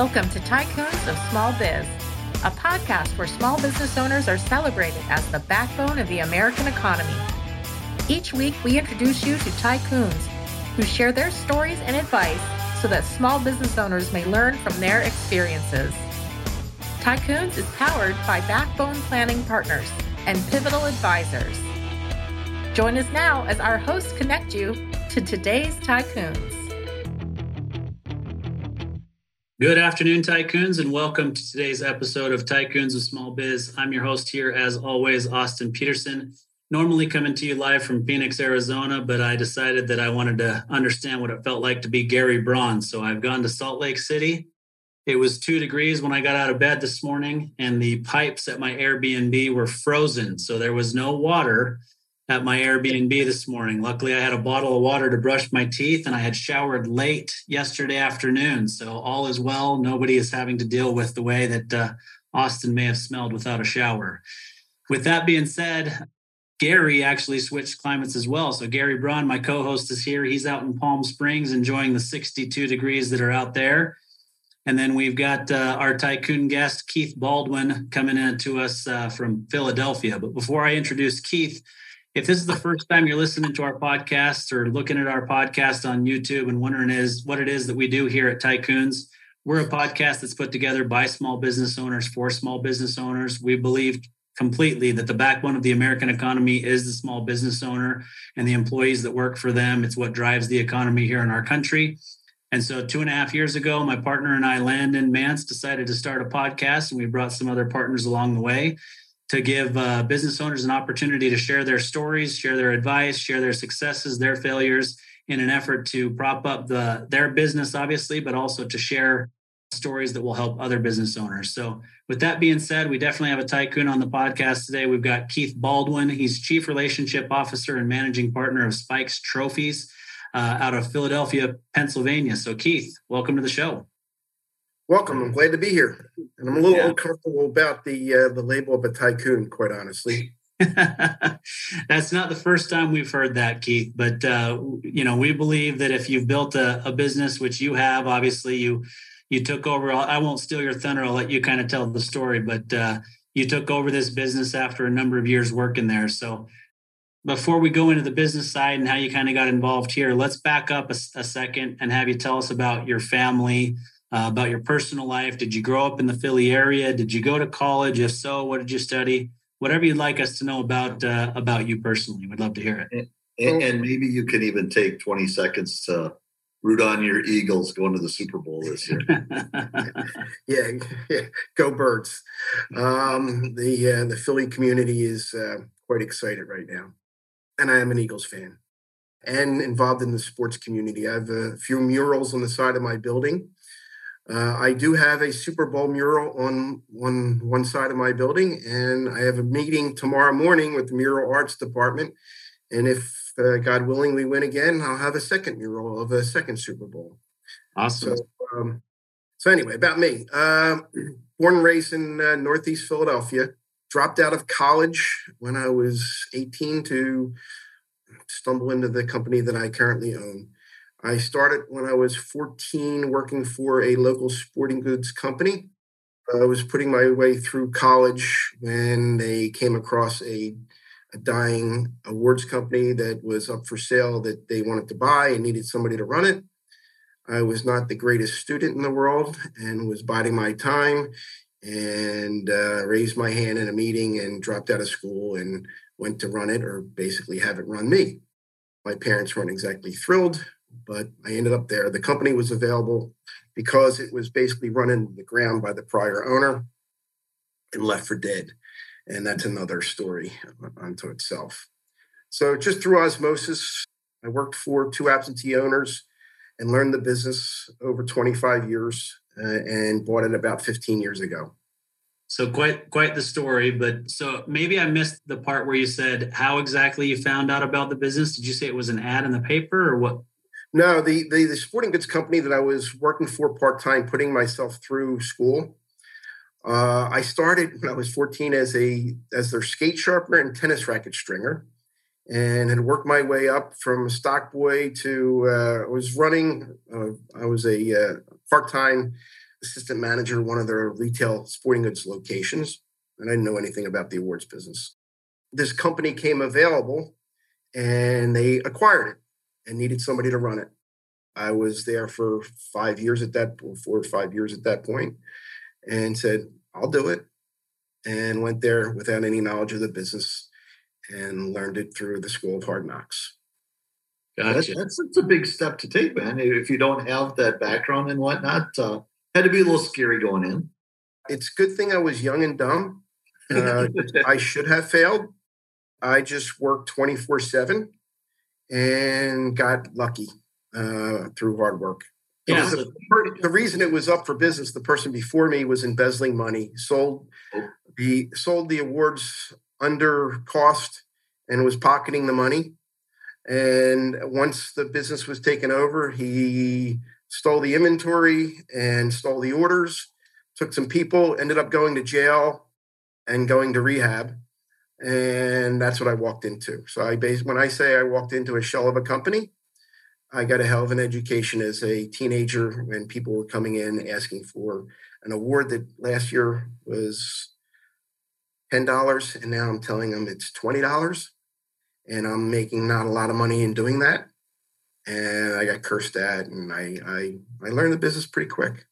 Welcome to Tycoons of Small Biz, a podcast where small business owners are celebrated as the backbone of the American economy. Each week, we introduce you to tycoons who share their stories and advice so that small business owners may learn from their experiences. Tycoons is powered by Backbone Planning Partners and Pivotal Advisors. Join us now as our hosts connect you to today's tycoons. Good afternoon, tycoons, and welcome to today's episode of Tycoons of Small Biz. I'm your host here, as always, Austin Peterson. Normally coming to you live from Phoenix, Arizona, but I decided that I wanted to understand what it felt like to be Gary Braun. So I've gone to Salt Lake City. It was two degrees when I got out of bed this morning, and the pipes at my Airbnb were frozen. So there was no water at my Airbnb this morning. Luckily, I had a bottle of water to brush my teeth and I had showered late yesterday afternoon. So all is well. Nobody is having to deal with the way that uh, Austin may have smelled without a shower. With that being said, Gary actually switched climates as well. So Gary Braun, my co-host, is here. He's out in Palm Springs enjoying the 62 degrees that are out there. And then we've got uh, our tycoon guest, Keith Baldwin, coming in to us uh, from Philadelphia. But before I introduce Keith, if this is the first time you're listening to our podcast or looking at our podcast on YouTube and wondering is what it is that we do here at Tycoons, we're a podcast that's put together by small business owners for small business owners. We believe completely that the backbone of the American economy is the small business owner and the employees that work for them. It's what drives the economy here in our country. And so, two and a half years ago, my partner and I, Landon Mance, decided to start a podcast, and we brought some other partners along the way to give uh, business owners an opportunity to share their stories, share their advice, share their successes, their failures in an effort to prop up the their business, obviously, but also to share stories that will help other business owners. So, with that being said, we definitely have a tycoon on the podcast today. We've got Keith Baldwin. He's Chief Relationship Officer and Managing Partner of Spikes Trophies uh, out of Philadelphia, Pennsylvania. So, Keith, welcome to the show welcome. I'm glad to be here, and I'm a little yeah. uncomfortable about the uh, the label of a tycoon, quite honestly. That's not the first time we've heard that, Keith. But uh, you know, we believe that if you've built a, a, business, which you have, obviously you you took over. I won't steal your thunder. I'll let you kind of tell the story. But uh, you took over this business after a number of years working there. So before we go into the business side and how you kind of got involved here, let's back up a, a second and have you tell us about your family, uh, about your personal life. Did you grow up in the Philly area? Did you go to college? If so, what did you study? Whatever you'd like us to know about uh, about you personally, we'd love to hear it. And, and, maybe you can even take 20 seconds to root on your Eagles going to the Super Bowl this year. yeah, yeah, go Birds! Um, the uh, the Philly community is uh, quite excited right now, and I am an Eagles fan and involved in the sports community. I have a few murals on the side of my building uh, I do have a Super Bowl mural on one one side of my building, and I have a meeting tomorrow morning with the mural arts department. And if uh, God willing, we win again, I'll have a second mural of a second Super Bowl. Awesome. So, um, so anyway, about me. Um, born and raised in uh, Northeast Philadelphia. Dropped out of college when I was 18 to stumble into the company that I currently own. I started when I was 14 working for a local sporting goods company. I was putting my way through college when they came across a, a dying awards company that was up for sale that they wanted to buy and needed somebody to run it. I was not the greatest student in the world and was biding my time and uh, raised my hand in a meeting and dropped out of school and went to run it or basically have it run me. My parents weren't exactly thrilled but I ended up there. The company was available because it was basically run into the ground by the prior owner and left for dead. And that's another story unto itself. So, just through osmosis, I worked for two absentee owners and learned the business over 25 years uh, and bought it about 15 years ago. So quite quite the story, but so maybe I missed the part where you said how exactly you found out about the business. Did you say it was an ad in the paper or what? No, the, the, the sporting goods company that I was working for part time, putting myself through school. Uh, I started when I was 14 as a as their skate sharpener and tennis racket stringer, and had worked my way up from stock boy to uh, I was running. Uh, I was a uh, part time assistant manager one of their retail sporting goods locations, and I didn't know anything about the awards business. This company came available and they acquired it and needed somebody to run it. I was there for five years at that, four or five years at that point, and said, I'll do it. And went there without any knowledge of the business and learned it through the School of Hard Knocks. Gotcha. That's, that's, a big step to take, man. If you don't have that background and whatnot, uh, had to be a little scary going in. It's a good thing I was young and dumb. Uh, I should have failed. I just worked 24 7 and got lucky uh, through hard work. Yeah. The, the, reason it was up for business, the person before me was embezzling money, sold oh. the sold the awards under cost, and was pocketing the money. And once the business was taken over, he stole the inventory and stole the orders, took some people, ended up going to jail and going to rehab. And that's what I walked into. So I base when I say I walked into a shell of a company, I got a hell of an education as a teenager when people were coming in asking for an award that last year was ten dollars, and now I'm telling them it's twenty dollars, and I'm making not a lot of money in doing that. And I got cursed at, and I I, I learned the business pretty quick.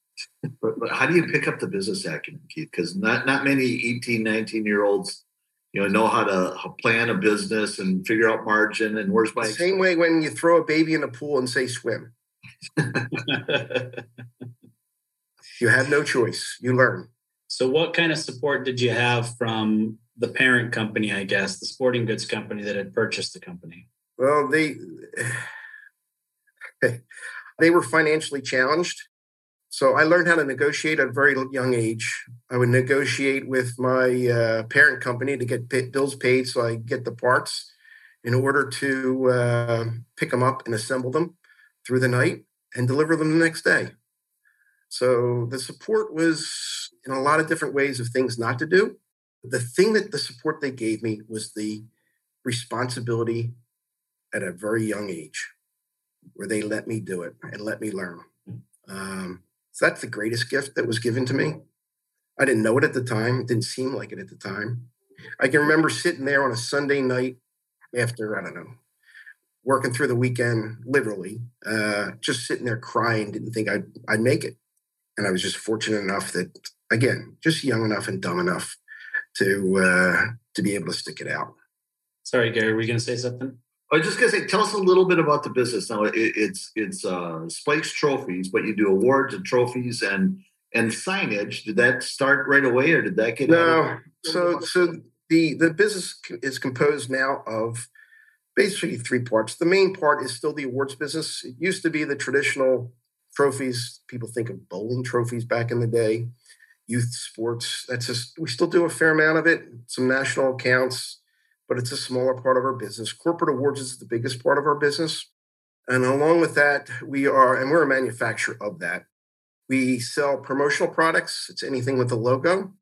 but, but how do you pick up the business acumen, Keith? Because not not many 18, 19 year olds you know know how to plan a business and figure out margin and where's my same way when you throw a baby in a pool and say swim. You have no choice. You learn. So what kind of support did you have from the parent company i guess the sporting goods company that had purchased the company? Well they they were financially challenged so I learned how to negotiate at a very young age. I would negotiate with my uh, parent company to get pay- bills paid so I get the parts in order to uh, pick them up and assemble them through the night and deliver them the next day. So the support was in a lot of different ways of things not to do. The thing that the support they gave me was the responsibility at a very young age where they let me do it and let me learn. Um, so that's the greatest gift that was given to me. I didn't know it at the time. It didn't seem like it at the time. I can remember sitting there on a Sunday night after, I don't know, working through the weekend, literally, uh, just sitting there crying, didn't think I'd, I'd make it. And I was just fortunate enough that, again, just young enough and dumb enough to uh, to be able to stick it out. Sorry, Gary, were you going to say something? I was just gonna say, tell us a little bit about the business. Now, it, it's it's uh, Spikes Trophies, but you do awards and trophies and and signage. Did that start right away, or did that get no? So so the the business is composed now of basically three parts. The main part is still the awards business. It used to be the traditional trophies. People think of bowling trophies back in the day, youth sports. That's just we still do a fair amount of it. Some national accounts but it's a smaller part of our business. Corporate awards is the biggest part of our business. And along with that, we are, and we're a manufacturer of that. We sell promotional products, it's anything with a logo,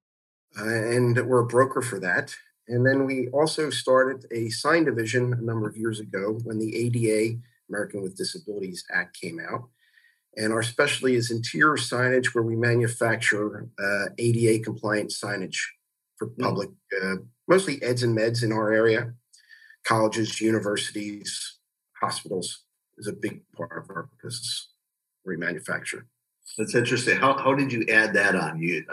uh, and we're a broker for that. And then we also started a sign division a number of years ago when the ADA, American with Disabilities Act, came out. And our specialty is interior signage, where we manufacture uh, ADA compliant signage for hmm. public uh, mostly eds and meds in our area, colleges, universities, hospitals is a big part of our business. We manufacture. That's interesting. How how did you add that on? You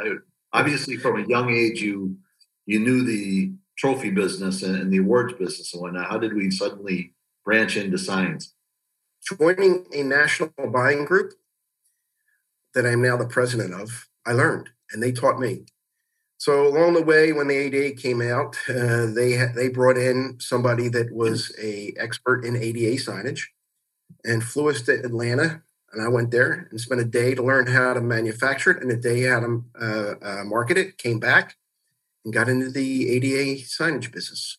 obviously from a young age you you knew the trophy business and, and the awards business and whatnot. How did we suddenly branch into signs? Joining a national buying group that I'm now the president of, I learned and they taught me. So along the way, when the ADA came out, uh, they they brought in somebody that was a expert in ADA signage, and flew us to Atlanta. And I went there and spent a day to learn how to manufacture it and a day how to uh, uh, market it. Came back and got into the ADA signage business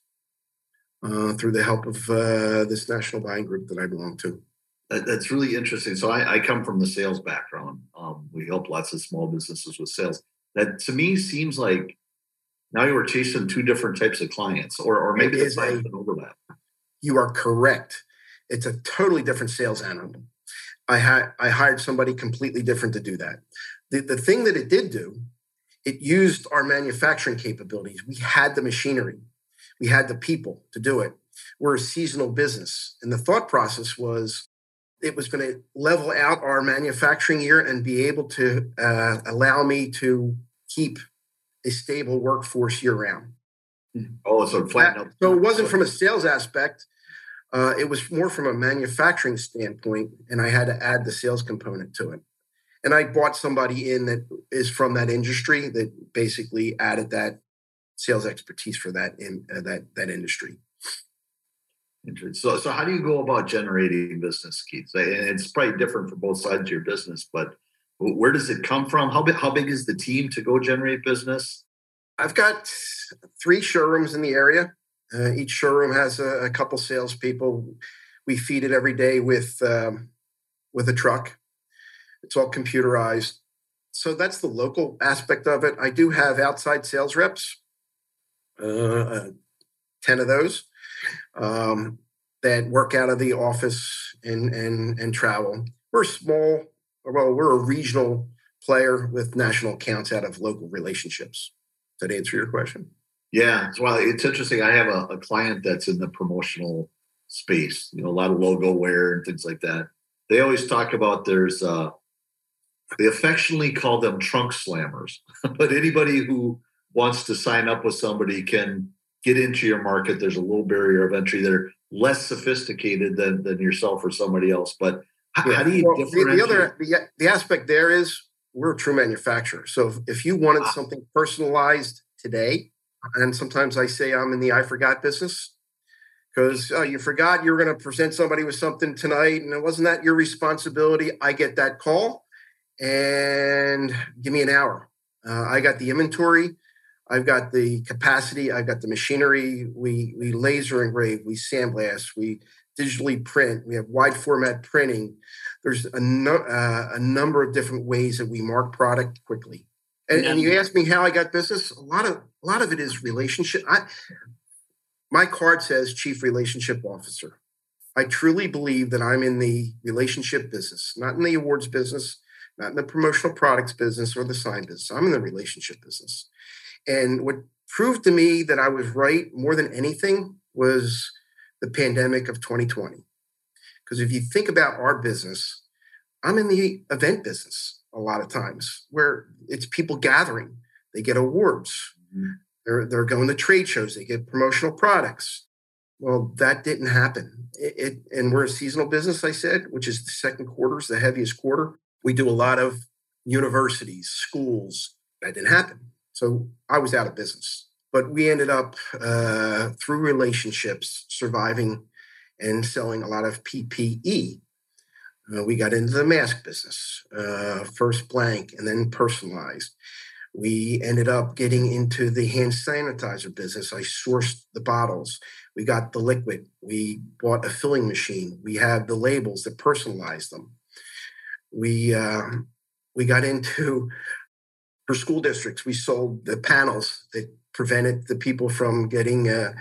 uh, through the help of uh, this national buying group that I belong to. That, that's really interesting. So I, I, come from the sales background. Um, we help lots of small businesses with sales that to me seems like now you are chasing two different types of clients, or or maybe it's an overlap. You are correct. It's a totally different sales animal. I had I hired somebody completely different to do that. The, the thing that it did do, it used our manufacturing capabilities. We had the machinery, we had the people to do it. We're a seasonal business. And the thought process was it was going to level out our manufacturing year and be able to uh, allow me to keep a stable workforce year round. Oh, so flatten out. So it wasn't from a sales aspect. Uh, it was more from a manufacturing standpoint, and I had to add the sales component to it. And I bought somebody in that is from that industry that basically added that sales expertise for that in uh, that that industry. So, so how do you go about generating business, Keith? And it's probably different for both sides of your business, but where does it come from? How big, how big is the team to go generate business? I've got three showrooms in the area. Uh, each showroom has a, a couple salespeople. We feed it every day with um, with a truck. It's all computerized. So that's the local aspect of it. I do have outside sales reps, uh, uh, 10 of those um, that work out of the office and, and, and travel. We're small, well, we're a regional player with national accounts out of local relationships. Does that answer your question? Yeah. Well, it's interesting. I have a, a client that's in the promotional space, you know, a lot of logo wear and things like that. They always talk about there's uh, they affectionately call them trunk slammers. but anybody who wants to sign up with somebody can get into your market. There's a little barrier of entry. They're less sophisticated than, than yourself or somebody else. But how, yeah. how do you well, differentiate? The, the other the, the, aspect there is we're a true manufacturer. So if, if you wanted something personalized today, and sometimes I say I'm in the I forgot business because oh, you forgot you were going to present somebody with something tonight, and it wasn't that your responsibility. I get that call and give me an hour. Uh, I got the inventory. I've got the capacity. I've got the machinery. We we laser engrave. We sandblast. We digitally print. We have wide format printing. There's a, no, uh, a number of different ways that we mark product quickly. And, and, you ask me how I got business. A lot of a lot of it is relationship. I, my card says chief relationship officer. I truly believe that I'm in the relationship business, not in the awards business, not in the promotional products business or the sign business. I'm in the relationship business. And what proved to me that I was right more than anything was the pandemic of 2020. Because if you think about our business, I'm in the event business a lot of times where it's people gathering, they get awards, mm-hmm. they're, they're going to trade shows, they get promotional products. Well, that didn't happen. It, it, and we're a seasonal business, I said, which is the second quarter is the heaviest quarter. We do a lot of universities, schools. That didn't happen. So I was out of business. But we ended up uh, through relationships surviving and selling a lot of PPE. Uh, we got into the mask business, uh, first blank and then personalized. We ended up getting into the hand sanitizer business. I sourced the bottles. We got the liquid. We bought a filling machine. We have the labels that personalize them we uh, we got into for school districts. We sold the panels that prevented the people from getting uh,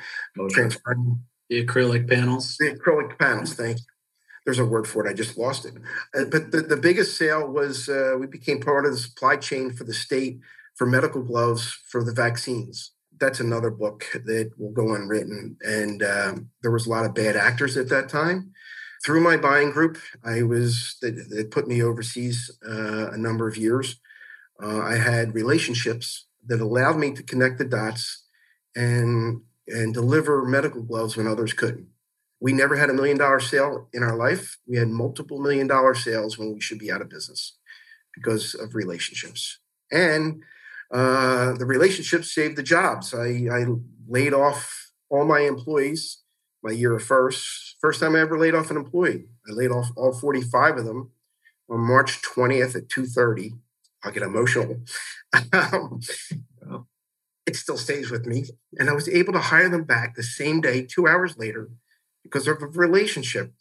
transferring the acrylic panels. The acrylic panels. Thank you. There's a word for it. I just lost it. Uh, but the, the biggest sale was uh, we became part of the supply chain for the state for medical gloves for the vaccines. That's another book that will go unwritten. And um, there was a lot of bad actors at that time through my buying group, I was that, put me overseas uh, a number of years. Uh, I had relationships that allowed me to connect the dots and and deliver medical gloves when others couldn't. We never had a million dollar sale in our life. We had multiple million dollar sales when we should be out of business because of relationships. And uh, the relationships saved the jobs. I, I laid off all my employees my year of first. First time I ever laid off an employee. I laid off all 45 of them on March 20th at 2:30. I'll get emotional. Um, it still stays with me. And I was able to hire them back the same day, two hours later, because of a relationship.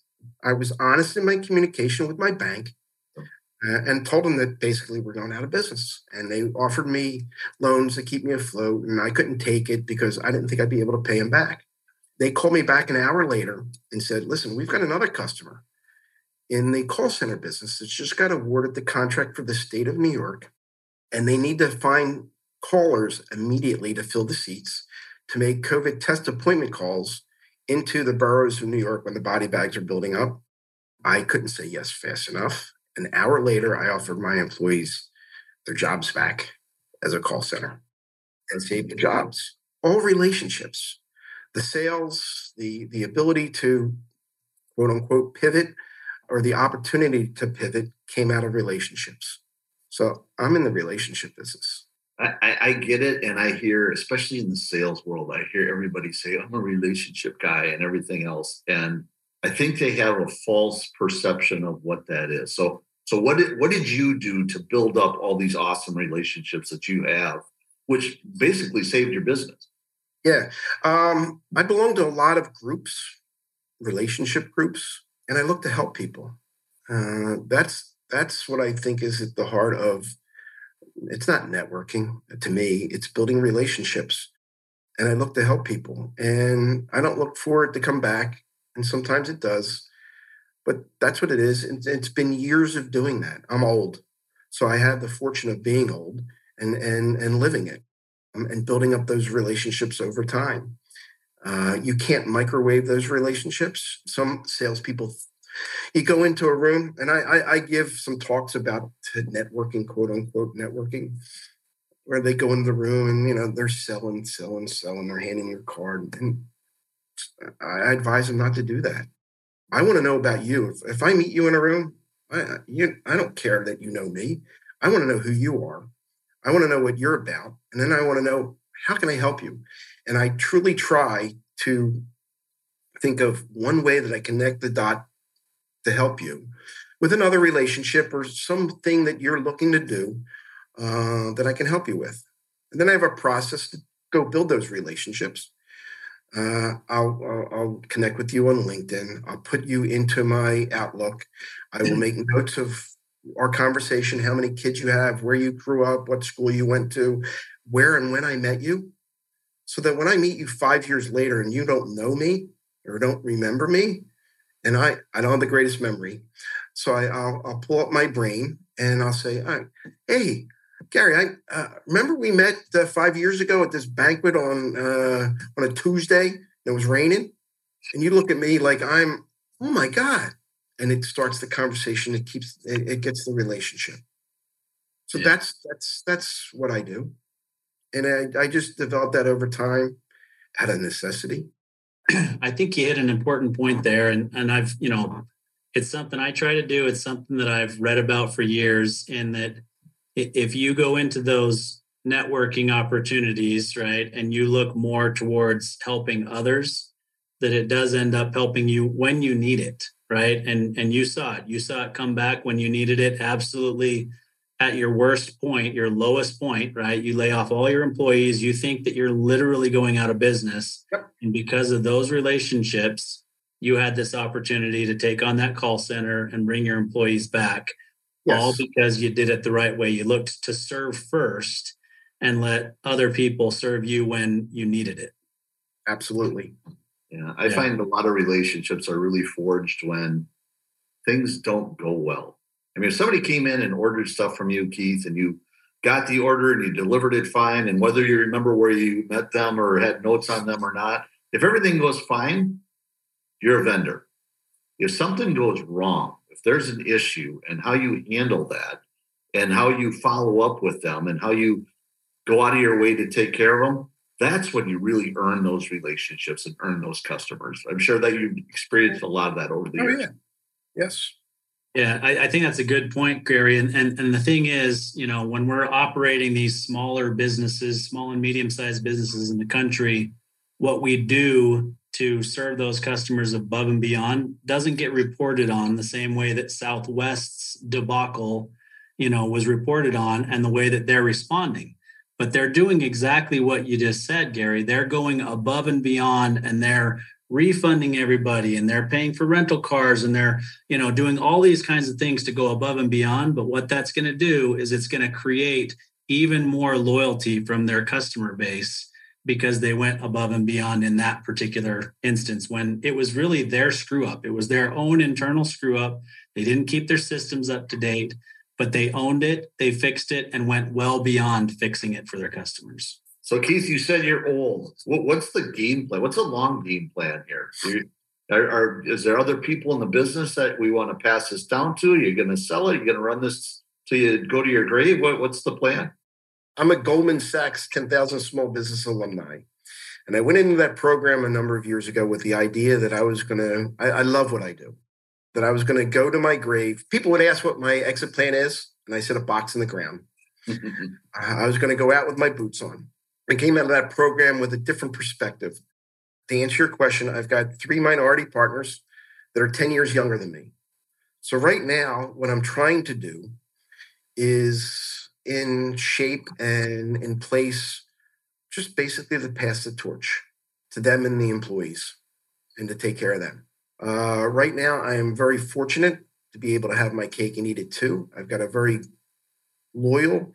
I was honest in my communication with my bank uh, and told them that basically we're going out of business. And they offered me loans to keep me afloat. And I couldn't take it because I didn't think I'd be able to pay them back. They called me back an hour later and said, listen, we've got another customer in the call center business that's just got awarded the contract for the state of New York and they need to find callers immediately to fill the seats to make COVID test appointment calls into the boroughs of New York when the body bags are building up. I couldn't say yes fast enough. An hour later, I offered my employees their jobs back as a call center and saved the jobs. All relationships, the sales, the, the ability to quote unquote pivot or the opportunity to pivot came out of relationships. So I'm in the relationship business. I, I, get it. And I hear, especially in the sales world, I hear everybody say, I'm a relationship guy and everything else. And I think they have a false perception of what that is. So, so what did, what did you do to build up all these awesome relationships that you have, which basically saved your business? Yeah. Um, I belong to a lot of groups, relationship groups, and I look to help people. Uh, that's that's what I think is at the heart of it's not networking to me, it's building relationships. And I look to help people. And I don't look for it to come back. And sometimes it does. But that's what it is. And it's been years of doing that. I'm old. So I have the fortune of being old and and and living it um, and building up those relationships over time. Uh, you can't microwave those relationships. Some salespeople you go into a room and I, I, I give some talks about networking quote unquote networking where they go into the room and you know they're selling selling selling they're handing your card and i advise them not to do that. I want to know about you. If, if i meet you in a room I, you, I don't care that you know me. I want to know who you are. I want to know what you're about and then i want to know how can i help you and i truly try to think of one way that i connect the dot to help you with another relationship or something that you're looking to do uh, that I can help you with. And then I have a process to go build those relationships. Uh, I'll, I'll, I'll, connect with you on LinkedIn. I'll put you into my Outlook. I will make notes of our conversation, how many kids you have, where you grew up, what school you went to, where and when I met you. So that when I meet you five years later and you don't know me or don't remember me, and I, I don't have the greatest memory. So I, will I'll pull up my brain and I'll say, hey, Gary, I uh, remember we met uh, five years ago at this banquet on uh, on a Tuesday. And it was raining, and you look at me like I'm, oh my god, and it starts the conversation. It keeps it, it gets the relationship. So yeah. that's that's that's what I do, and I, I just developed that over time out of necessity. I think you hit an important point there, and and I've you know, it's something I try to do. It's something that I've read about for years. In that, if you go into those networking opportunities, right, and you look more towards helping others, that it does end up helping you when you need it, right? And and you saw it. You saw it come back when you needed it. Absolutely at your worst point, your lowest point, right? You lay off all your employees, you think that you're literally going out of business. Yep. And because of those relationships, you had this opportunity to take on that call center and bring your employees back. Yes. All because you did it the right way. You looked to serve first and let other people serve you when you needed it. Absolutely. Yeah. I yeah. find a lot of relationships are really forged when things don't go well I mean, if somebody came in and ordered stuff from you, Keith, and you got the order and you delivered it fine, and whether you remember where you met them or had notes on them or not, if everything goes fine, you're a vendor. If something goes wrong, if there's an issue and how you handle that and how you follow up with them and how you go out of your way to take care of them, that's when you really earn those relationships and earn those customers. I'm sure that you've experienced a lot of that over the years. oh, years. Yeah. Yes. Yeah, I, I, think that's a good point, Gary. And, and and the thing is, you know, when we're operating these smaller businesses, small and medium-sized businesses in the country, what we do to serve those customers above and beyond doesn't get reported on the same way that Southwest's debacle, you know, was reported on and the way that they're responding. But they're doing exactly what you just said, Gary. They're going above and beyond and they're refunding everybody and they're paying for rental cars and they're you know doing all these kinds of things to go above and beyond. But what that's going to do is it's going to create even more loyalty from their customer base because they went above and beyond in that particular instance when it was really their screw up. It was their own internal screw up. They didn't keep their systems up to date but they owned it, they fixed it, and went well beyond fixing it for their customers. So, Keith, you said you're old. What, what's the game plan? What's a long game plan here? You, are, are, is there other people in the business that we want to pass this down to? You're going to sell it? You're going to run this till you go to your grave? What, what's the plan? I'm a Goldman Sachs 10,000 Small Business alumni. And I went into that program a number of years ago with the idea that I was going to, I love what I do, that I was going to go to my grave. People would ask what my exit plan is. And I said, a box in the ground. I was going to go out with my boots on. I came out of that program with a different perspective. To answer your question, I've got three minority partners that are 10 years younger than me. So, right now, what I'm trying to do is in shape and in place just basically to pass the torch to them and the employees and to take care of them. Uh, right now, I am very fortunate to be able to have my cake and eat it too. I've got a very loyal,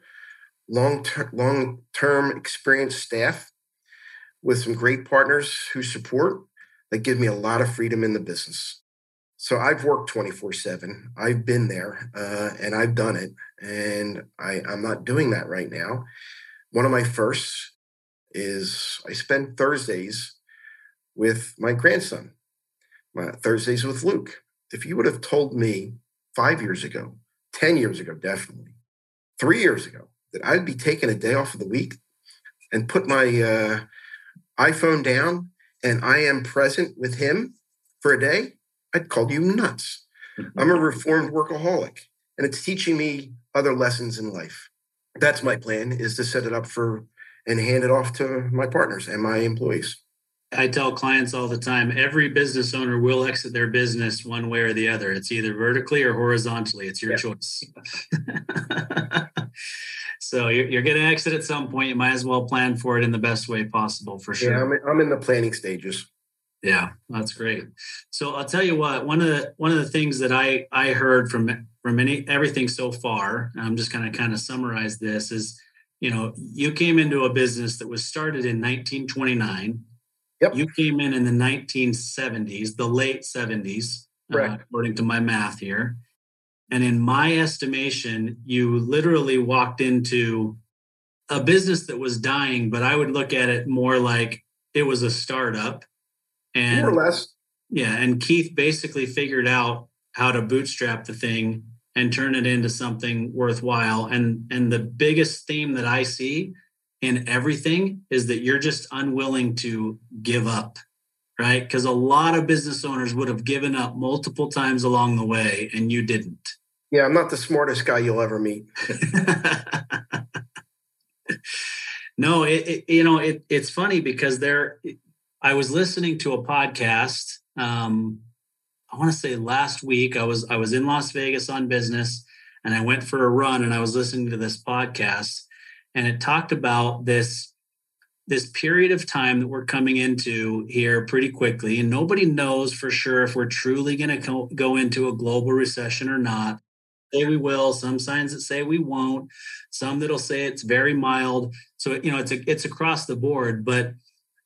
long term, long term experienced staff with some great partners who support that give me a lot of freedom in the business. So I've worked 24 7. I've been there uh, and I've done it. And I, I'm not doing that right now. One of my firsts is I spend Thursdays with my grandson, my Thursdays with Luke. If you would have told me five years ago, 10 years ago, definitely, three years ago, that I'd be taking a day off of the week and put my uh, iPhone down and I am present with him for a day, I'd call you nuts. I'm a reformed workaholic and it's teaching me other lessons in life. That's my plan is to set it up for and hand it off to my partners and my employees. I tell clients all the time every business owner will exit their business one way or the other. It's either vertically or horizontally. It's your yeah. choice. so you're, you're going to exit at some point. You might as well plan for it in the best way possible for sure. Yeah, I'm, I'm in the planning stages. Yeah, that's great. So I'll tell you what. One of the one of the things that I I heard from from any everything so far, I'm just going to kind of summarize this is you know, you came into a business that was started in 1929. Yep. You came in in the 1970s, the late 70s, uh, according to my math here. And in my estimation, you literally walked into a business that was dying, but I would look at it more like it was a startup. And more or less. Yeah. And Keith basically figured out how to bootstrap the thing and turn it into something worthwhile. And and the biggest theme that I see in everything is that you're just unwilling to give up, right? Because a lot of business owners would have given up multiple times along the way, and you didn't. Yeah, I'm not the smartest guy you'll ever meet. no, it, it, you know it, it's funny because there, I was listening to a podcast um, I want to say last week I was I was in Las Vegas on business and I went for a run and I was listening to this podcast and it talked about this this period of time that we're coming into here pretty quickly and nobody knows for sure if we're truly going to go into a global recession or not say we will some signs that say we won't some that'll say it's very mild so you know it's a, it's across the board but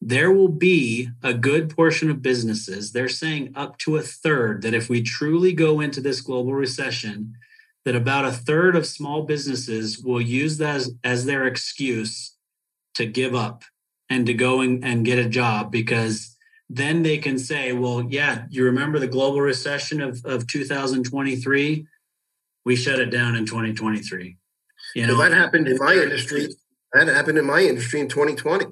there will be a good portion of businesses, they're saying up to a third, that if we truly go into this global recession, that about a third of small businesses will use that as, as their excuse to give up and to go and, and get a job because then they can say, well, yeah, you remember the global recession of, of 2023? We shut it down in 2023. You know, that happened in my industry. That happened in my industry in 2020.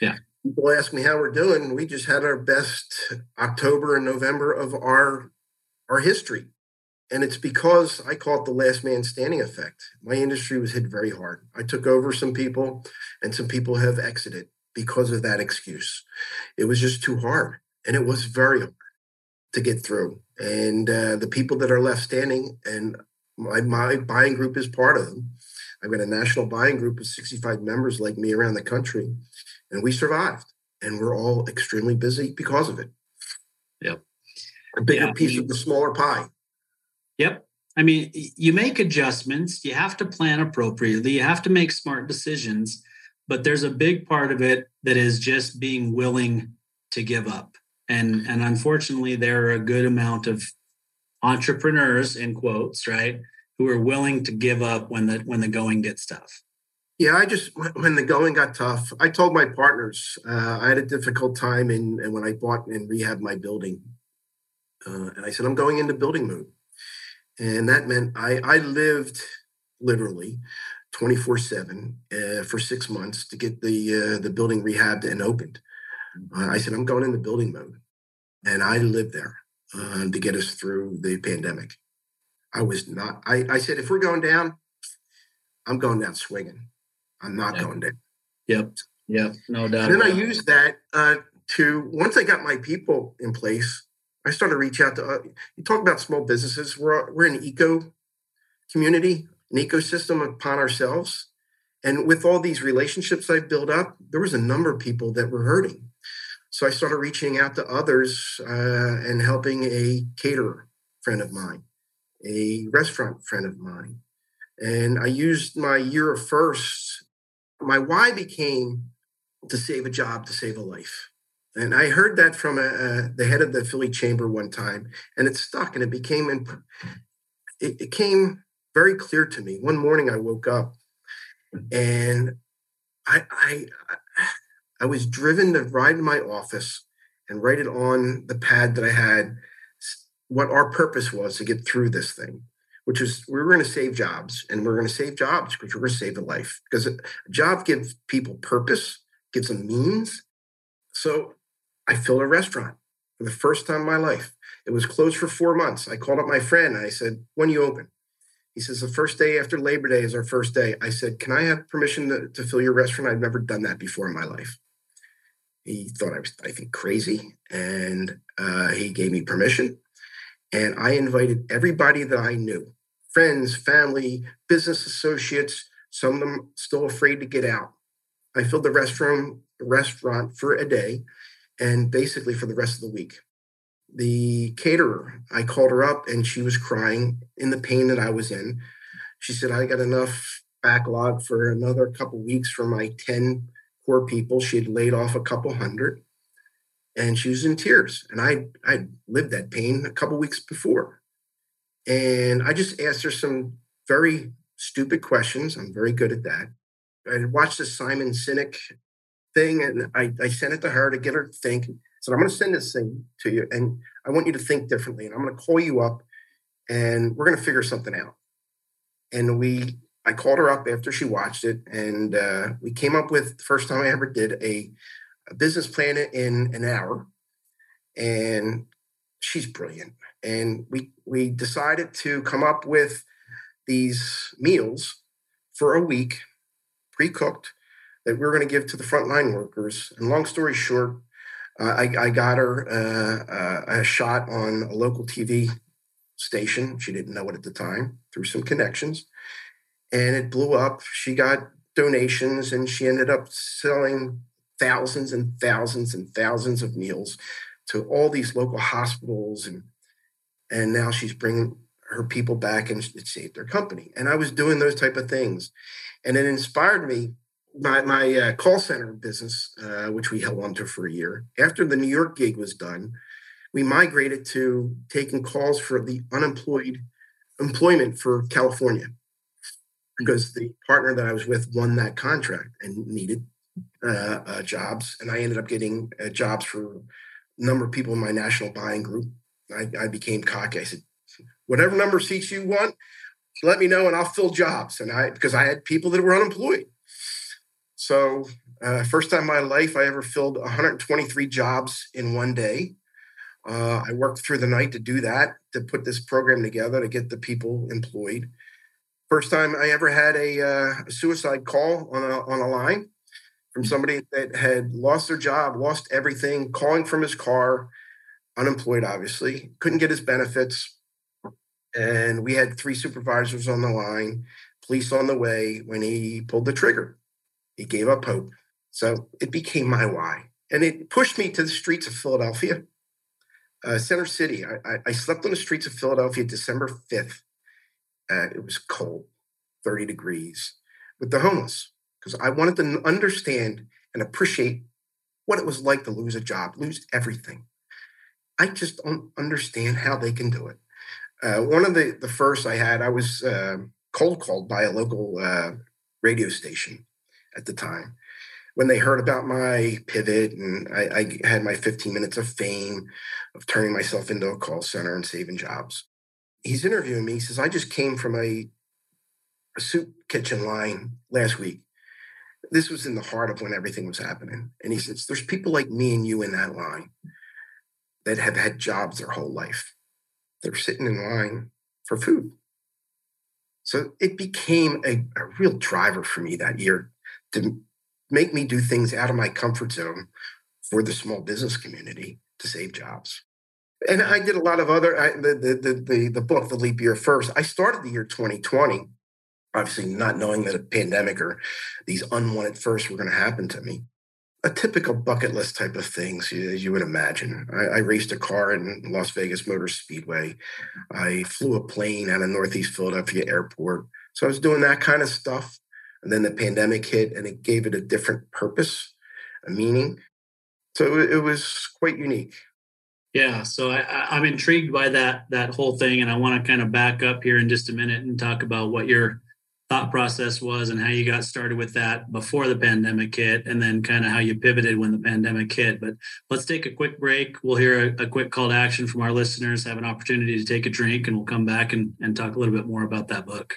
Yeah people ask me how we're doing. We just had our best October and November of our our history. And it's because I call it the last man standing effect. My industry was hit very hard. I took over some people, and some people have exited because of that excuse. It was just too hard. And it was very hard to get through. And uh, the people that are left standing, and my, my buying group is part of them. I've got a national buying group of 65 members like me around the country and we survived and we're all extremely busy because of it. Yep. A bigger yeah, piece of the smaller pie. Yep. I mean you make adjustments you have to plan appropriately you have to make smart decisions but there's a big part of it that is just being willing to give up. And and unfortunately there are a good amount of entrepreneurs in quotes right who are willing to give up when the when the going gets tough? Yeah, I just when the going got tough, I told my partners uh, I had a difficult time in, and when I bought and rehabbed my building, uh, and I said I'm going into building mode, and that meant I I lived literally 24 seven uh, for six months to get the uh, the building rehabbed and opened. Uh, I said I'm going into building mode, and I lived there uh, to get us through the pandemic. I was not. I I said if we're going down, I'm going down swinging I'm not going there. Yep. Yep. No doubt. And then I used that uh, to once I got my people in place, I started to reach out to. Uh, you talk about small businesses. We're we're an eco community, an ecosystem upon ourselves, and with all these relationships I've built up, there was a number of people that were hurting. So I started reaching out to others uh, and helping a caterer friend of mine, a restaurant friend of mine, and I used my year of first my why became to save a job, to save a life. And I heard that from a, a, the head of the Philly Chamber one time, and it stuck, and it became it, it came very clear to me. One morning, I woke up, and I, I I was driven to ride in my office and write it on the pad that I had what our purpose was to get through this thing which is we are going to save jobs and we're going to save jobs because we're going to save a life because a job gives people purpose, gives them means. So I filled a restaurant for the first time in my life. It was closed for four months. I called up my friend and I said, when you open? He says, the first day after Labor Day is our first day. I said, can I have permission to, to fill your restaurant? I've never done that before in my life. He thought I was, I think, crazy. And uh, he gave me permission. And I invited everybody that I knew friends, family, business associates, some of them still afraid to get out. I filled the restaurant restaurant for a day and basically for the rest of the week. The caterer, I called her up and she was crying in the pain that I was in. She said, I got enough backlog for another couple weeks for my 10 poor people. She had laid off a couple hundred and she was in tears. And I I lived that pain a couple weeks before. And I just asked her some very stupid questions. I'm very good at that. I watched the Simon Sinek thing and I, I sent it to her to get her to think. So I'm going to send this thing to you and I want you to think differently. And I'm going to call you up and we're going to figure something out. And we, I called her up after she watched it and uh, we came up with, the first time I ever did a, a business plan in an hour. And she's brilliant and we we decided to come up with these meals for a week, pre-cooked, that we were going to give to the frontline workers. And long story short, uh, I, I, got her uh, uh, a shot on a local TV station. She didn't know it at the time through some connections, and it blew up. She got donations, and she ended up selling thousands and thousands and thousands of meals to all these local hospitals and and now she's bringing her people back and it saved their company. And I was doing those type of things, and it inspired me. My my uh, call center business, uh, which we held on to for a year, after the New York gig was done, we migrated to taking calls for the unemployed employment for California because the partner that I was with won that contract and needed uh, uh jobs, and I ended up getting uh, jobs for a number of people in my national buying group I, I became cocky. I said, whatever number of seats you want, let me know and I'll fill jobs. And I, because I had people that were unemployed. So, uh, first time in my life, I ever filled 123 jobs in one day. Uh, I worked through the night to do that, to put this program together to get the people employed. First time I ever had a, uh, a suicide call on a, on a line from somebody that had lost their job, lost everything, calling from his car, unemployed, obviously, couldn't get his benefits. And we had three supervisors on the line, police on the way when he pulled the trigger. He gave up hope. So it became my why. And it pushed me to the streets of Philadelphia, uh, Center City. I, I, I, slept on the streets of Philadelphia December 5th. Uh, it was cold, 30 degrees, with the homeless, because I wanted to understand and appreciate what it was like to lose a job, lose everything. I just don't understand how they can do it. Uh, one of the the first I had, I was uh, cold called by a local uh, radio station at the time when they heard about my pivot and I, I, had my 15 minutes of fame of turning myself into a call center and saving jobs. He's interviewing me. He says, I just came from a, a soup kitchen line last week. This was in the heart of when everything was happening. And he says, There's people like me and you in that line that have had jobs their whole life. They're sitting in line for food. So it became a, a real driver for me that year to make me do things out of my comfort zone for the small business community to save jobs. And mm-hmm. I did a lot of other I, the, the the the book, The Leap Year First. I started the year 2020, obviously not knowing that a pandemic or these unwanted firsts were going to happen to me. A typical bucket list type of things, as you would imagine. I, I raced a car in Las Vegas Motor Speedway. I flew a plane out of Northeast Philadelphia Airport. So I was doing that kind of stuff. And then the pandemic hit and it gave it a different purpose, a meaning. So it was quite unique. Yeah, so I, am intrigued by that that whole thing, and I want to kind of back up here in just a minute and talk about what your thought process was and how you got started with that before the pandemic hit, and then kind of how you pivoted when the pandemic hit. But let's take a quick break. We'll hear a, a quick call to action from our listeners, have an opportunity to take a drink, and we'll come back and, and talk a little bit more about that book.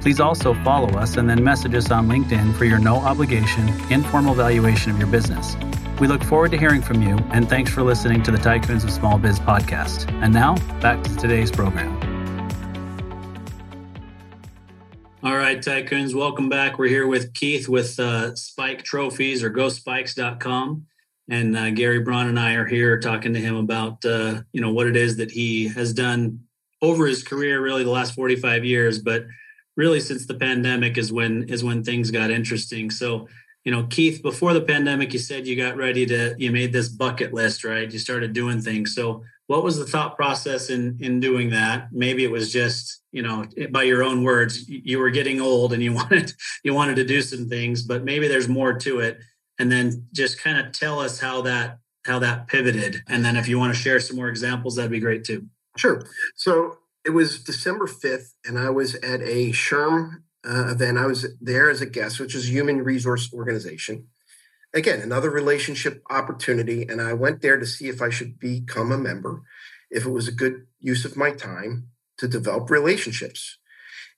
Please also follow us and then message us on LinkedIn for your no obligation, informal valuation of your business. We look forward to hearing from you, and thanks for listening to the Tycoons of Small Biz podcast. And now, back to today's program. All right, Tycoons, welcome back. We're here with Keith with uh, Spike Trophies or GoSpikes.com. And uh, Gary Braun and I are here talking to him about, uh, you know, what it is that he has done over his career, really the last 45 years, but really since the pandemic is when is when things got interesting. So, you know, Keith, before the pandemic, you said you got ready to you made this bucket list, right? You started doing things. So, what was the thought process in in doing that? Maybe it was just, you know, by your own words, you were getting old and you wanted you wanted to do some things, but maybe there's more to it. And then just kind of tell us how that how that pivoted. And then if you want to share some more examples, that'd be great too. Sure. So it was December 5th, and I was at a SHRM uh, event. I was there as a guest, which is Human Resource Organization. Again, another relationship opportunity. And I went there to see if I should become a member, if it was a good use of my time to develop relationships.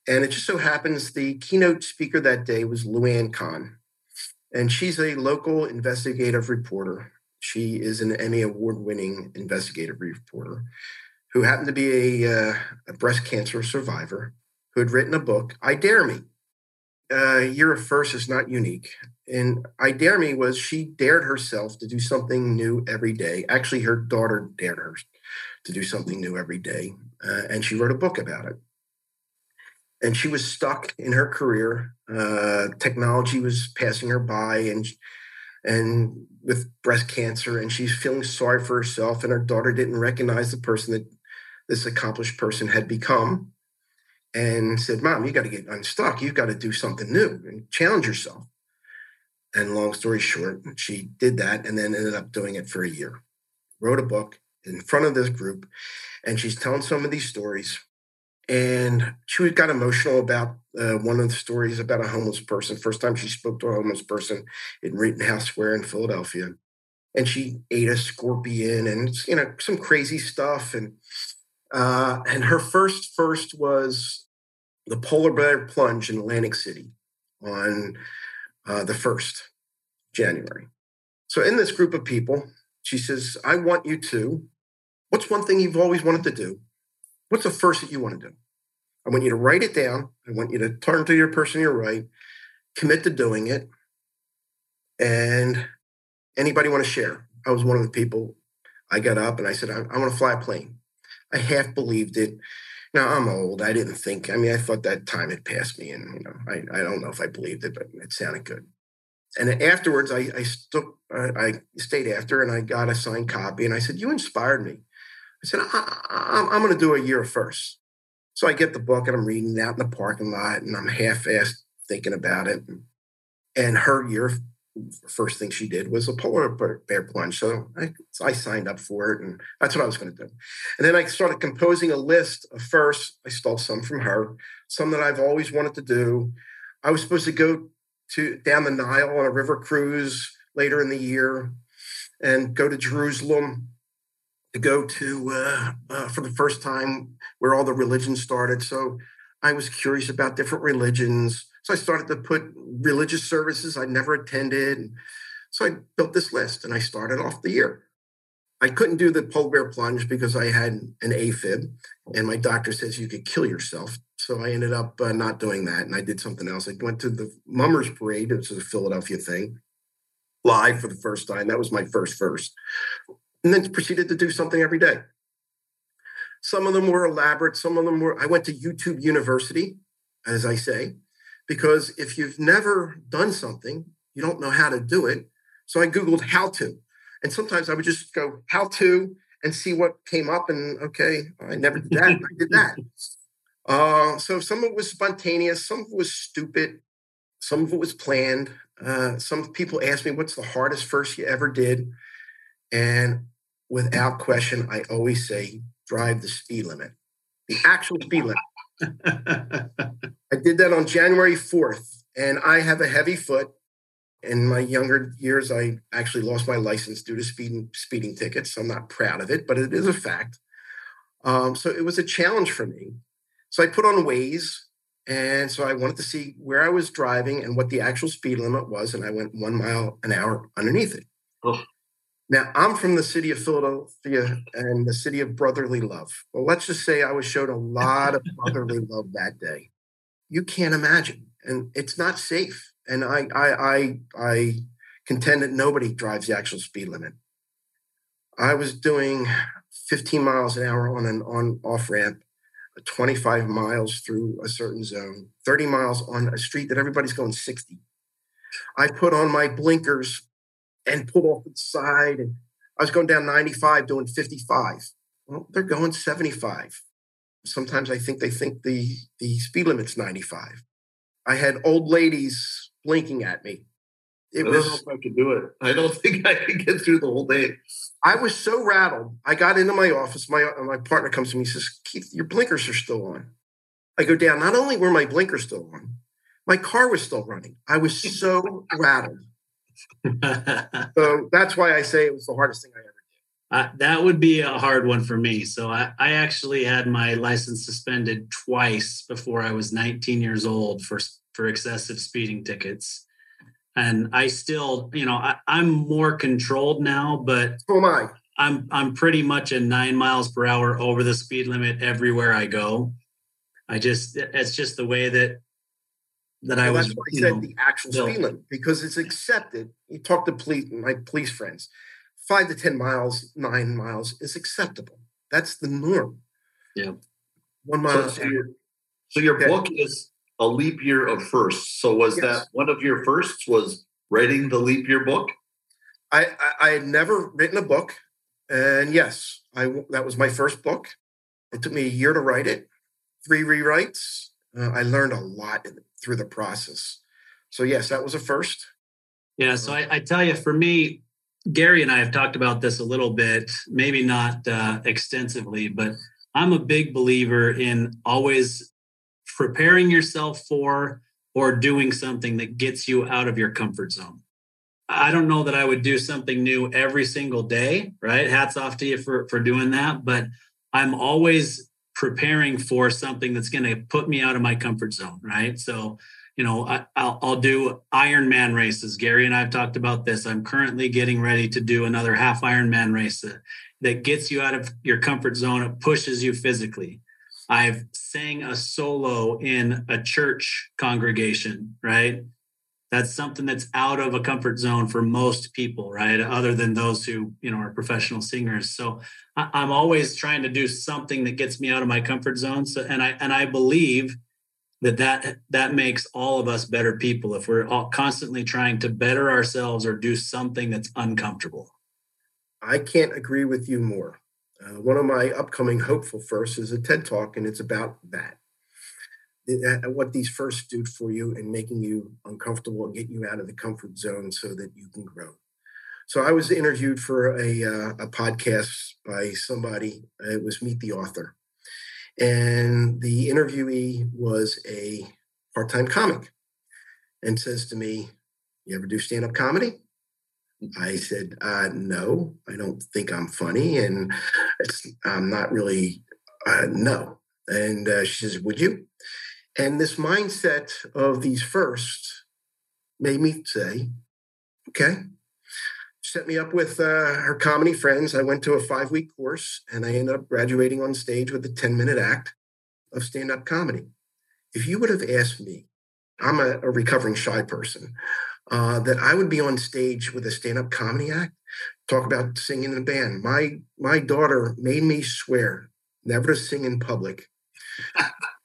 And it just so happens the keynote speaker that day was Lu Ann Cahn. And she's a local investigative reporter. She is an Emmy Award winning investigative reporter who happened to be a, uh, a breast cancer survivor who had written a book, I Dare Me. Uh, year of first is not unique. And I Dare Me was she dared herself to do something new every day. Actually, her daughter dared her to do something new every day. Uh, and she wrote a book about it. And she was stuck in her career. Uh, technology was passing her by, and and with breast cancer, and she's feeling sorry for herself. And her daughter didn't recognize the person that this accomplished person had become and said, Mom, you got to get unstuck. You've got to do something new and challenge yourself. And long story short, she did that and then ended up doing it for a year. Wrote a book in front of this group, and she's telling some of these stories. And she got emotional about uh, one of the stories about a homeless person. First time she spoke to a homeless person in Rittenhouse Square in Philadelphia. And she ate a scorpion and, you know, some crazy stuff. And uh, and her first first was the polar bear plunge in Atlantic City on uh, the first January. So in this group of people, she says, "I want you to. What's one thing you've always wanted to do? What's the first that you want to do? I want you to write it down. I want you to turn to your person you're right, commit to doing it. And anybody want to share? I was one of the people. I got up and I said, I, I want to fly a plane. I half believed it. Now I'm old. I didn't think. I mean, I thought that time had passed me, and you know, I, I don't know if I believed it, but it sounded good. And afterwards, I I, I, I stayed after, and I got a signed copy, and I said, "You inspired me." I said, I, am going to do a year first. So I get the book and I'm reading it out in the parking lot, and I'm half-assed thinking about it. And, and her year first thing she did was a polar bear plunge. So I, I signed up for it, and that's what I was going to do. And then I started composing a list of first. I stole some from her, some that I've always wanted to do. I was supposed to go to down the Nile on a river cruise later in the year, and go to Jerusalem to go to uh, uh, for the first time where all the religions started. So I was curious about different religions. So I started to put religious services I never attended. So I built this list and I started off the year. I couldn't do the polar bear plunge because I had an AFib, and my doctor says you could kill yourself. So I ended up uh, not doing that, and I did something else. I went to the Mummers Parade, which is a Philadelphia thing, live for the first time. That was my first first, and then proceeded to do something every day. Some of them were elaborate. Some of them were. I went to YouTube University, as I say, because if you've never done something, you don't know how to do it. So I Googled how to. And sometimes I would just go how to and see what came up. And okay, I never did that. I did that. Uh, so some of it was spontaneous, some of it was stupid, some of it was planned. Uh, some people ask me, what's the hardest first you ever did? And without question, I always say, drive the speed limit, the actual speed limit. I did that on January 4th, and I have a heavy foot. In my younger years, I actually lost my license due to speeding speeding tickets. I'm not proud of it, but it is a fact. Um, so it was a challenge for me. So I put on Waze, and so I wanted to see where I was driving and what the actual speed limit was, and I went one mile an hour underneath it. Oh. Now, I'm from the city of Philadelphia and the city of brotherly love. Well, let's just say I was showed a lot of brotherly love that day. You can't imagine, and it's not safe. And I, I, I, I contend that nobody drives the actual speed limit. I was doing 15 miles an hour on an on off ramp, 25 miles through a certain zone, 30 miles on a street that everybody's going 60. I put on my blinkers and pulled off to the side. And I was going down 95 doing 55. Well, they're going 75. Sometimes I think they think the, the speed limit's 95. I had old ladies blinking at me. It I don't know if I could do it. I don't think I could get through the whole day. I was so rattled. I got into my office. My uh, my partner comes to me and says, Keith, your blinkers are still on. I go down. Not only were my blinkers still on, my car was still running. I was so rattled. so that's why I say it was the hardest thing I ever did. Uh, that would be a hard one for me. So I, I actually had my license suspended twice before I was 19 years old for for excessive speeding tickets. And I still, you know, I, I'm more controlled now, but so am I. I'm I'm pretty much a nine miles per hour over the speed limit everywhere I go. I just it's just the way that that I was. That's why I said know, the actual speed limit because it's accepted. You talk to police, my police friends, five to ten miles, nine miles is acceptable. That's the norm. Yeah. One mile. So, so your, so your okay. book is a leap year of firsts. So was yes. that one of your firsts? Was writing the leap year book? I, I, I had never written a book, and yes, I that was my first book. It took me a year to write it, three rewrites. Uh, I learned a lot through the process. So yes, that was a first. Yeah. So I, I, tell you, for me, Gary and I have talked about this a little bit, maybe not uh, extensively, but I'm a big believer in always preparing yourself for or doing something that gets you out of your comfort zone. I don't know that I would do something new every single day, right? Hats off to you for for doing that, but I'm always preparing for something that's going to put me out of my comfort zone, right? So, you know, I, will I'll do Ironman races. Gary and I have talked about this. I'm currently getting ready to do another half Ironman race that, that gets you out of your comfort zone. It pushes you physically. I've sang a solo in a church congregation, right? That's something that's out of a comfort zone for most people right? Other than those who you know are professional singers. So I, am always trying to do something that gets me out of my comfort zone. So and i and i believe that that that makes all of us better people if we're all constantly trying to better ourselves or do something that's uncomfortable. I can't agree with you more. Uh, one of my upcoming hopeful first is a ted talk and it's about that what these first do for you and making you uncomfortable and getting you out of the comfort zone so that you can grow. So I was interviewed for a, uh, a podcast by somebody. It was Meet the Author. And the interviewee was a part time comic and says to me, You ever do stand up comedy? I said, uh, No, I don't think I'm funny. And I'm not really, uh, no. And uh, she says, Would you? And this mindset of these firsts made me say, okay. Set me up with uh, her comedy friends. I went to a five week course and I ended up graduating on stage with a 10 minute act of stand up comedy. If you would have asked me, I'm a, a recovering shy person, uh, that I would be on stage with a stand up comedy act, talk about singing in a band. My, my daughter made me swear never to sing in public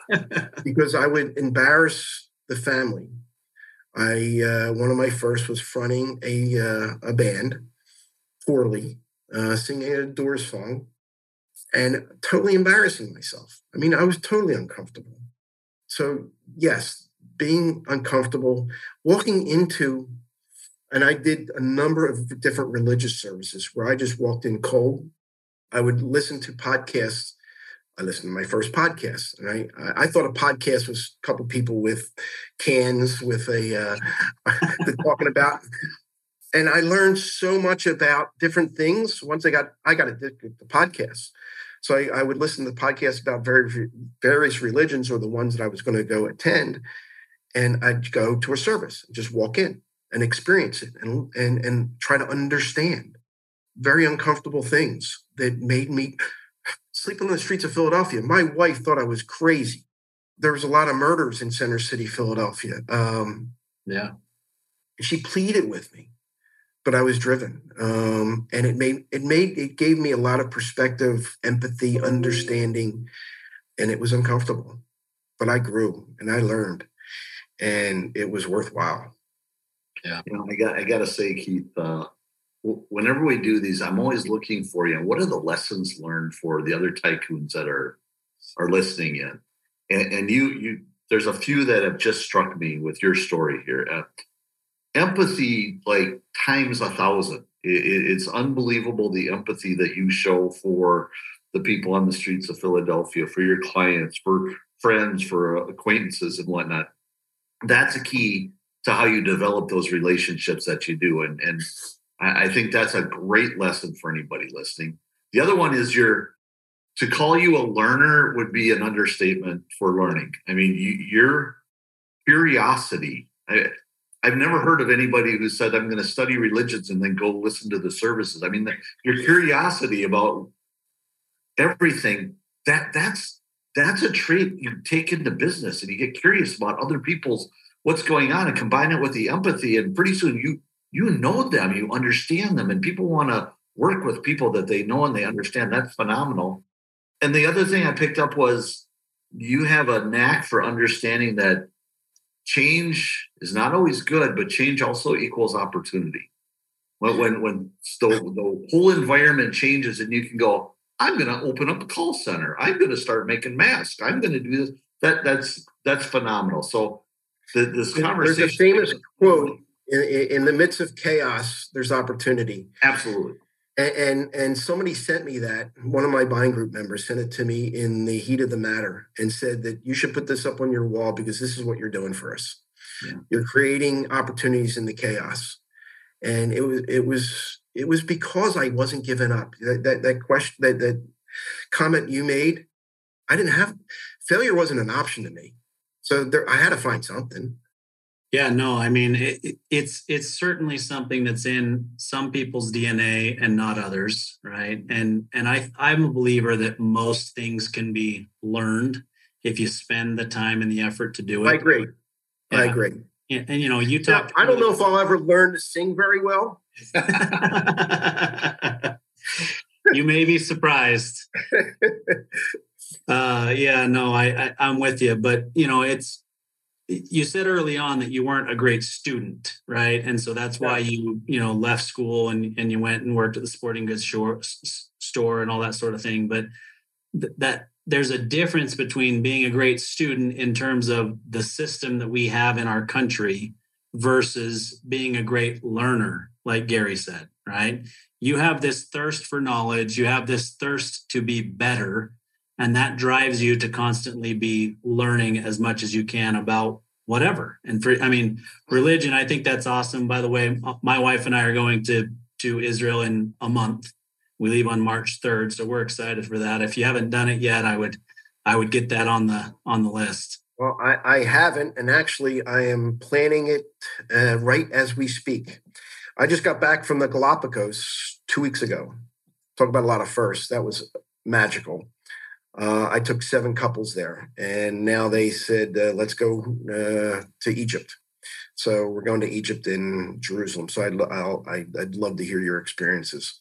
because I would embarrass the family. I uh, one of my first was fronting a uh, a band poorly, uh, singing a Doors song, and totally embarrassing myself. I mean, I was totally uncomfortable. So yes, being uncomfortable, walking into, and I did a number of different religious services where I just walked in cold. I would listen to podcasts I listened to my first podcast, and I I thought a podcast was a couple people with cans with a uh, talking about, and I learned so much about different things. Once I got I got addicted to podcasts, so I, I would listen to the podcasts about various various religions or the ones that I was going to go attend, and I'd go to a service, just walk in and experience it, and and and try to understand very uncomfortable things that made me sleeping on the streets of Philadelphia. My wife thought I was crazy. There was a lot of murders in Center City, Philadelphia. Um, yeah. She pleaded with me, but I was driven. Um, and it made it made it gave me a lot of perspective, empathy, understanding, and it was uncomfortable. But I grew and I learned, and it was worthwhile. Yeah. You know, I got I gotta say, Keith, uh, whenever we do these, I'm always looking for you know what are the lessons learned for the other tycoons that are are listening in, and, and you you there's a few that have just struck me with your story here. Uh, empathy, like times a thousand. It, it, it's unbelievable the empathy that you show for the people on the streets of Philadelphia, for your clients, for friends, for acquaintances, and whatnot. That's a key to how you develop those relationships that you do, and and I, I think that's a great lesson for anybody listening. The other one is your to call you a learner would be an understatement for learning. I mean, you, your curiosity. I, I've never heard of anybody who said, I'm going to study religions and then go listen to the services. I mean, the, your curiosity about everything, that that's that's a trait you take into business and you get curious about other people's what's going on and combine it with the empathy. And pretty soon you you know them, you understand them, and people want to work with people that they know and they understand. That's phenomenal. And the other thing I picked up was you have a knack for understanding that change is not always good, but change also equals opportunity. When when, when the, the whole environment changes and you can go, I'm going to open up a call center. I'm going to start making masks. I'm going to do this. That that's that's phenomenal. So the, this conversation. There's a famous quote in, in the midst of chaos, there's opportunity. Absolutely. And, and, and somebody sent me that. One of my buying group members sent it to me in the heat of the matter and said that you should put this up on your wall because this is what you're doing for us. Yeah. You're creating opportunities in the chaos, and it was it was it was because I wasn't giving up. That that, that question that that comment you made, I didn't have failure wasn't an option to me. So there, I had to find something. Yeah, no, I mean it, it's it's certainly something that's in some people's DNA and not others, right? And and I I'm a believer that most things can be learned if you spend the time and the effort to do it. I agree. Yeah. I agree. Yeah, and you know, you Yeah, talk. I don't know if I'll ever learn to sing very well. you may be surprised. Uh, yeah, no, I, I I'm with you, but you know, it's you said early on that you weren't a great student, right? And so that's why you you know left school and and you went and worked at the sporting goods store store and all that sort of thing. But th- that there's a difference between being a great student in terms of the system that we have in our country versus being a great learner, like Gary said, right? You have this thirst for knowledge, you have this thirst to be better, and that drives you to constantly be learning as much as you can about whatever. And for, I mean, religion, I think that's awesome. By the way, my wife and I are going to to Israel in a month. We leave on March 3rd, so we're excited for that. If you haven't done it yet, I would I would get that on the on the list. Well, I, I haven't, and actually, I am planning it uh, right as we speak. I just got back from the Galapagos two weeks ago. Talk about a lot of firsts. That was magical. Uh, I took seven couples there, and now they said, uh, "Let's go uh, to Egypt." So we're going to Egypt in Jerusalem. So I'd I'll, I'd, love to hear your experiences.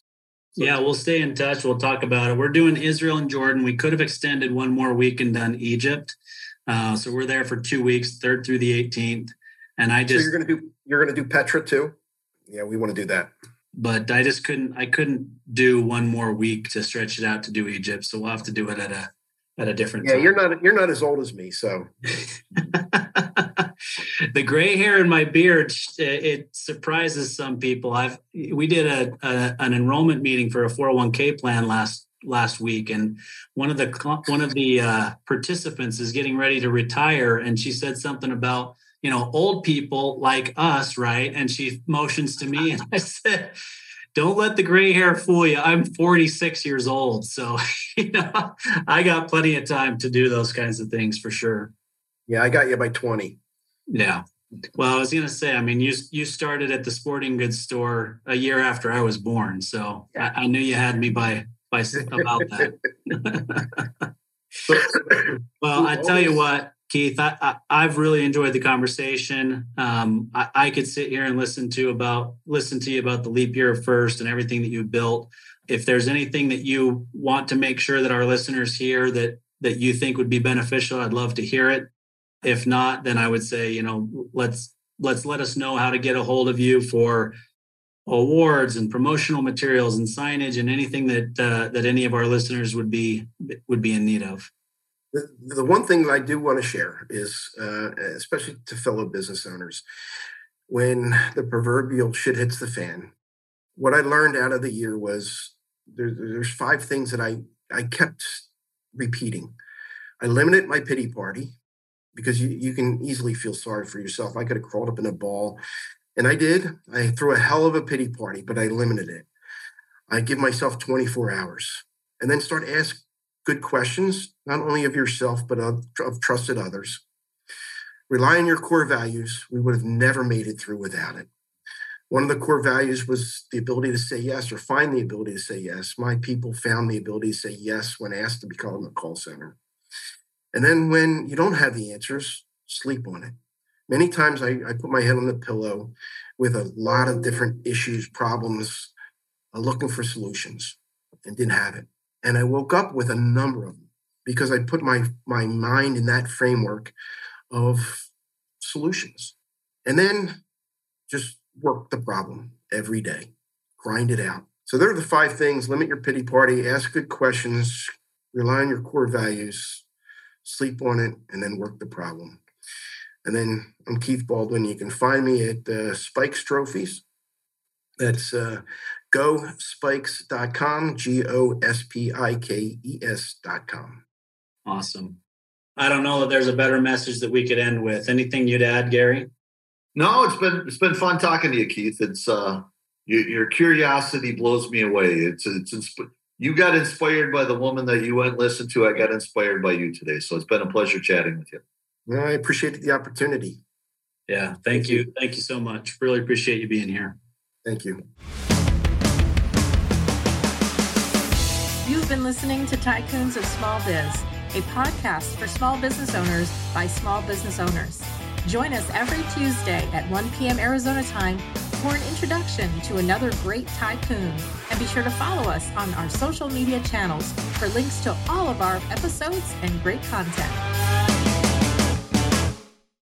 Yeah, we'll stay in touch. We'll talk about it. We're doing Israel and Jordan. We could have extended one more week and done Egypt. Uh, so we're there for two weeks, third through the 18th. And I So just, you're gonna do you're gonna do Petra too? Yeah, we want to do that. But I just couldn't, I couldn't do one more week to stretch it out to do Egypt. So we'll have to do it at a, at a different time. Yeah, time. you're not you're not as old as me, so the gray hair in my beard it surprises some people i've we did a, a, an enrollment meeting for a 401k plan last last week and one of the one of the uh, participants is getting ready to retire and she said something about you know old people like us right and she motions to me and i said don't let the gray hair fool you i'm 46 years old so you know i got plenty of time to do those kinds of things for sure yeah, I got you by 20. yeah. Well, I was gonna say, I mean, you you started at the sporting goods store a year after I was born, so I, I knew you had me by by about that. well, I tell you what, Keith, I, I've really enjoyed the conversation. Um, I, I could sit here and listen to about listen to you about the leap year first and everything that you've built. If there's anything that you want to make sure that our listeners hear that that you think would be beneficial, I'd love to hear it if not then i would say you know let's let's let us know how to get a hold of you for awards and promotional materials and signage and anything that uh, that any of our listeners would be would be in need of The, one thing that I do want to share is, uh, especially to fellow business owners, when the proverbial shit hits the fan, what I learned out of the year was there, there's five things that I, I kept repeating. I limited my pity party because you, you can easily feel sorry for yourself. I could have crawled up in a ball, and I did. I threw a hell of a pity party, but I limited it. I give myself 24 hours and then start asking good questions, not only of yourself, but of, of trusted others. Rely on your core values. We would have never made it through without it. One of the core values was the ability to say yes or find the ability to say yes. My people found the ability to say yes when asked to be called in a call center. And then when you don't have the answers, sleep on it. Many times I, I put my head on the pillow with a lot of different issues, problems, uh, looking for solutions and didn't have it. And I woke up with a number of them because I put my, my mind in that framework of solutions. And then just work the problem every day, grind it out. So there are the five things limit your pity party, ask good questions, rely on your core values, sleep on it, and then work the problem. And then I'm Keith Baldwin. You can find me at uh, Spikes Trophies. That's uh, gospikes.com, G O S P I K E S.com. awesome i don't know that there's a better message that we could end with anything you'd add gary No, it's been it's been fun talking to you, Keith. It's uh, your, your curiosity blows me away. It's it's insp- you got inspired by the woman that you went and listened to. I got inspired by you today, so it's been a pleasure chatting with you. Well, I appreciate the opportunity. yeah thank you thank you so much really appreciate you being here Thank you. You've been listening to Tycoons of Small Biz, a podcast for small business owners by small business owners. Join us every Tuesday at 1 p.m. Arizona time for an introduction to another great tycoon. And be sure to follow us on our social media channels for links to all of our episodes and great content.